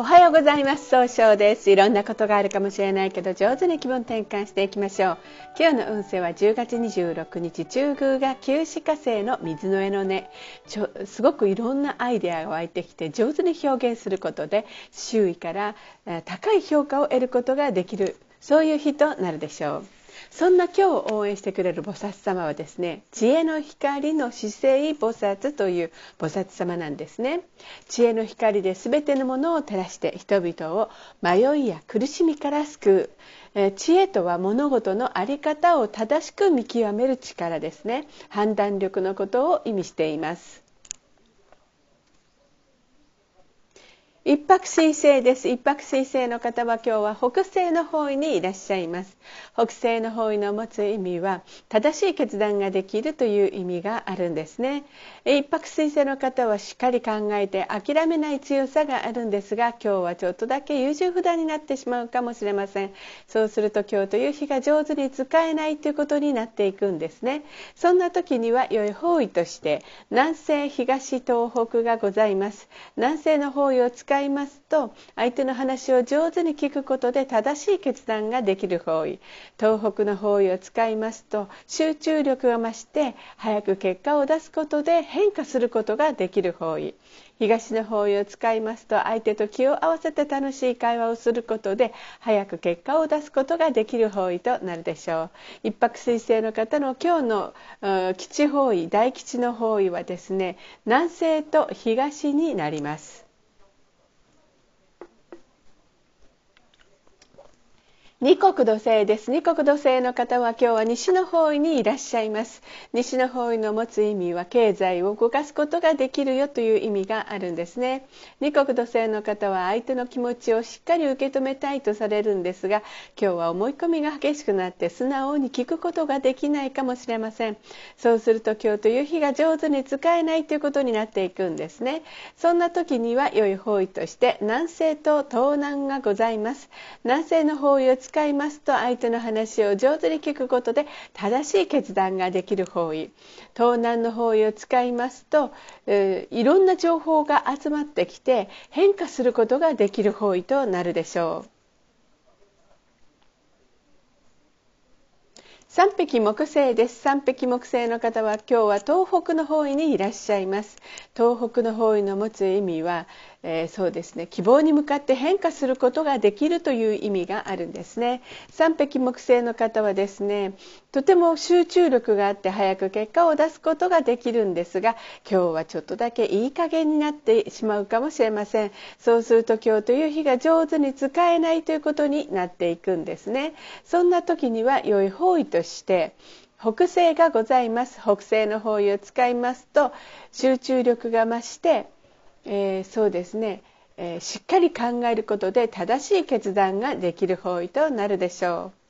おはようございます。総称です。いろんなことがあるかもしれないけど上手に気分転換していきましょう。今日の運勢は10月26日中宮が旧歯科星の水の絵の根ちょすごくいろんなアイデアが湧いてきて上手に表現することで周囲から高い評価を得ることができる。そういう日となるでしょう。そんな今日を応援してくれる菩薩様はですね知恵の光の姿勢菩薩という菩薩様なんですね。知恵の光で全てのものを照らして人々を迷いや苦しみから救う。知恵とは物事の在り方を正しく見極める力ですね。判断力のことを意味しています。一泊水星です。一泊水星の方は今日は北西の方位にいらっしゃいます。北西の方位の持つ意味は正しい決断ができるという意味があるんですね。一泊水星の方はしっかり考えて諦めない強さがあるんですが今日はちょっとだけ優柔不断になってしまうかもしれません。そうすると今日という日が上手に使えないということになっていくんですね。そんな時には良い方位として南西東東北がございます。南西の方位を使いますと相手の話を上手に聞くことで正しい決断ができる方位東北の方位を使いますと集中力が増して早く結果を出すことで変化することができる方位東の方位を使いますと相手と気を合わせて楽しい会話をすることで早く結果を出すことができる方位となるでしょう。一泊水星の方の今日の基地方位大吉の方位はですね南西と東になります。二国土星です。二国土星の方は今日は西の方位にいらっしゃいます。西の方位の持つ意味は経済を動かすことができるよという意味があるんですね。二国土星の方は相手の気持ちをしっかり受け止めたいとされるんですが今日は思い込みが激しくなって素直に聞くことができないかもしれません。そうすると今日という日が上手に使えないということになっていくんですね。そんな時には良い方位として南西と東南がございます。南西の方位使いますと相手の話を上手に聞くことで正しい決断ができる方位。東南の方位を使いますと、えー、いろんな情報が集まってきて変化することができる方位となるでしょう。三匹木星です。三匹木星の方は今日は東北の方位にいらっしゃいます。東北の方位の持つ意味は、えー、そうですね。希望に向かって変化することができるという意味があるんですね。三匹木星の方はですねとても集中力があって早く結果を出すことができるんですが今日はちょっとだけいい加減になってしまうかもしれません。そうすると今日という日が上手に使えないということになっていくんですね。そんな時には良い方位として北西がございます。北西の方位を使いますと集中力が増して、えー、そうですね、えー、しっかり考えることで正しい決断ができる方位となるでしょう。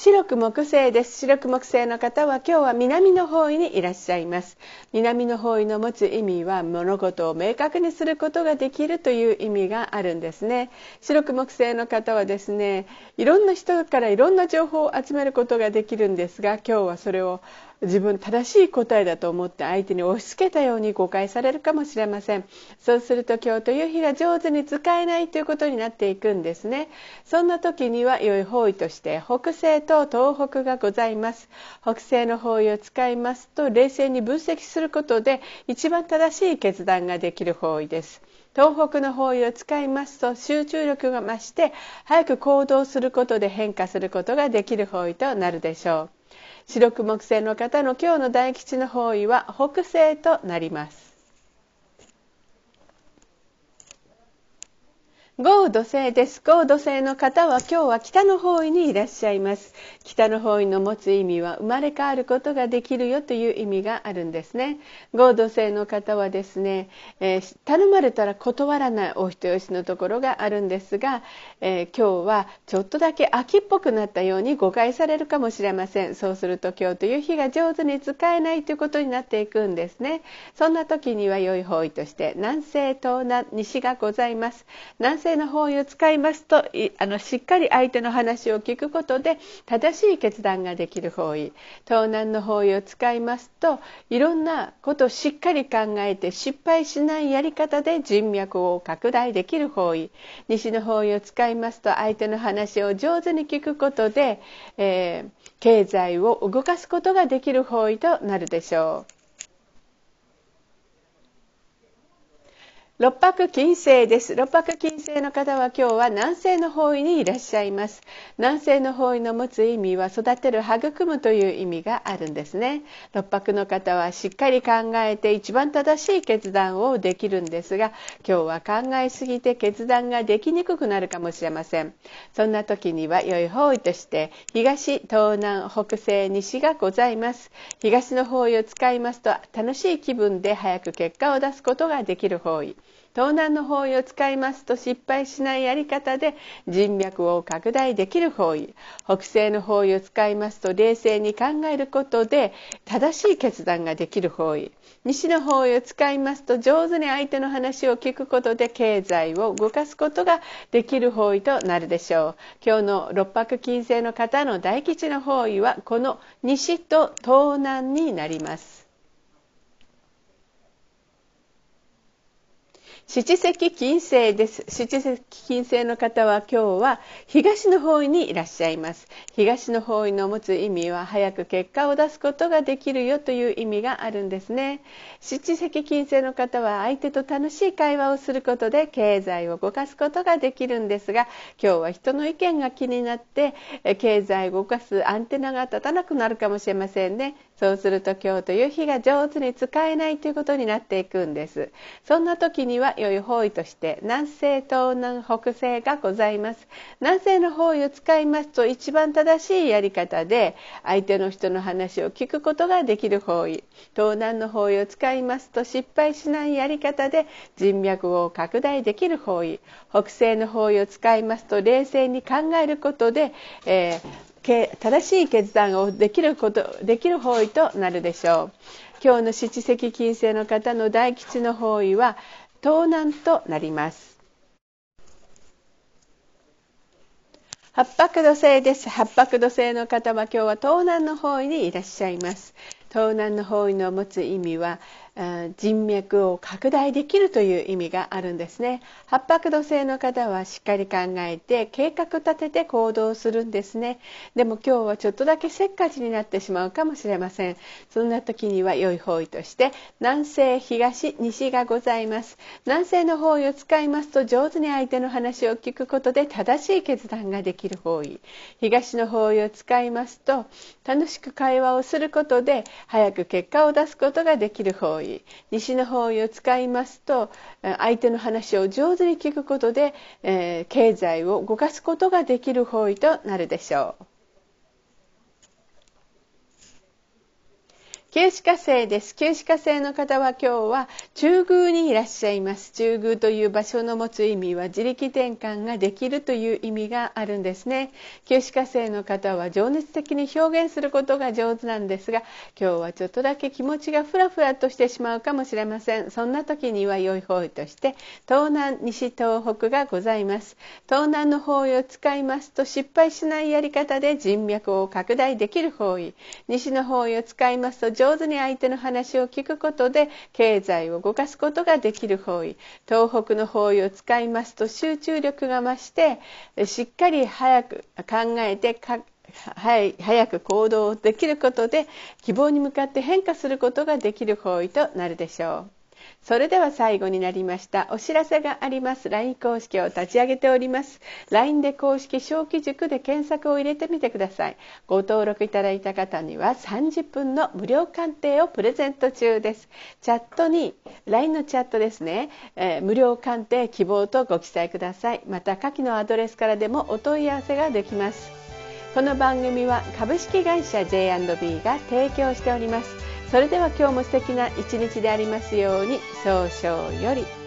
白く木星です。白く木星の方は今日は南の方位にいらっしゃいます。南の方位の持つ意味は物事を明確にすることができるという意味があるんですね。白く木星の方はですねいろんな人からいろんな情報を集めることができるんですが今日はそれを自分正しい答えだと思って相手に押し付けたように誤解されるかもしれません。そうすると今日という日が上手に使えないということになっていくんですね。そんな時には良い方位として北西と東北がございます。北西の方位を使いますと冷静に分析することで一番正しい決断ができる方位です。東北の方位を使いますと集中力が増して早く行動することで変化することができる方位となるでしょう。白く木星の方の今日の大吉の方位は北西となります。豪土星です。豪土星の方は今日は北の方位にいらっしゃいます。北の方位の持つ意味は生まれ変わることができるよという意味があるんですね。豪土星の方はですね、えー、頼まれたら断らないお人よしのところがあるんですが、えー、今日はちょっとだけ秋っぽくなったように誤解されるかもしれません。そうすると今日という日が上手に使えないということになっていくんですね。そんな時には良い方位として南西東南西がございます。南西性の方位を使いますとあのしっかり相手の話を聞くことで正しい決断ができる方位東南の方位を使いますといろんなことをしっかり考えて失敗しないやり方で人脈を拡大できる方位西の方位を使いますと相手の話を上手に聞くことで、えー、経済を動かすことができる方位となるでしょう。六白金星です。六白金星の方は今日は南西の方位にいらっしゃいます。南西の方位の持つ意味は育てる、育むという意味があるんですね。六白の方はしっかり考えて一番正しい決断をできるんですが、今日は考えすぎて決断ができにくくなるかもしれません。そんな時には良い方位として東、東南、北西、西がございます。東の方位を使いますと楽しい気分で早く結果を出すことができる方位。東南の方位を使いますと失敗しないやり方で人脈を拡大できる方位。北西の方位を使いますと冷静に考えることで正しい決断ができる方位。西の方位を使いますと上手に相手の話を聞くことで経済を動かすことができる方位となるでしょう。今日の六白金星の方の大吉の方位はこの西と東南になります。七石金星です。七石金星の方は今日は東の方位にいらっしゃいます。東の方位の持つ意味は早く結果を出すことができるよという意味があるんですね。七石金星の方は相手と楽しい会話をすることで経済を動かすことができるんですが、今日は人の意見が気になって経済を動かすアンテナが立たなくなるかもしれませんね。そうすると今日という日が上手に使えないということになっていくんです。そんな時には良い方位として南西東南北西がございます。南西の方位を使いますと一番正しいやり方で相手の人の話を聞くことができる方位。東南の方位を使いますと失敗しないやり方で人脈を拡大できる方位。北西の方位を使いますと冷静に考えることで、えー、正しい決断をできることできる方位となるでしょう。今日の七石金星の方の大吉の方位は盗難となります。八白土星です。八白土星の方は今日は東南の方位にいらっしゃいます。東南の方位の持つ意味は人脈を拡大できるという意味があるんですね。八白土星の方はしっかり考えて計画立てて行動するんですね。でも今日はちょっとだけせっかちになってしまうかもしれません。そんな時には良い方位として南西東西がございます。南西の方位を使いますと上手に相手の話を聞くことで正しい決断ができる方位。東の方位を使いますと楽しく会話をすることで早く結果を出すことができる方位。西の方位を使いますと相手の話を上手に聞くことで、えー、経済を動かすことができる方位となるでしょう。旧歯科生です。旧歯科生の方は今日は中宮にいらっしゃいます。中宮という場所の持つ意味は自力転換ができるという意味があるんですね。旧歯科生の方は情熱的に表現することが上手なんですが、今日はちょっとだけ気持ちがふらふらとしてしまうかもしれません。そんな時には良い方位として東南、西、東北がございます。東南の方位を使いますと失敗しないやり方で人脈を拡大できる方位。西の方位を使いますと上手に相手の話を聞くことで経済を動かすことができる方位東北の方位を使いますと集中力が増してしっかり早く考えてはい、早く行動できることで希望に向かって変化することができる方位となるでしょう。それでは最後になりました。お知らせがあります。LINE 公式を立ち上げております。LINE で公式小規塾で検索を入れてみてください。ご登録いただいた方には30分の無料鑑定をプレゼント中です。チャットに LINE のチャットですね、えー、無料鑑定希望とご記載ください。また下記のアドレスからでもお問い合わせができます。この番組は株式会社 J&B が提供しております。それでは今日も素敵な一日でありますように早々より。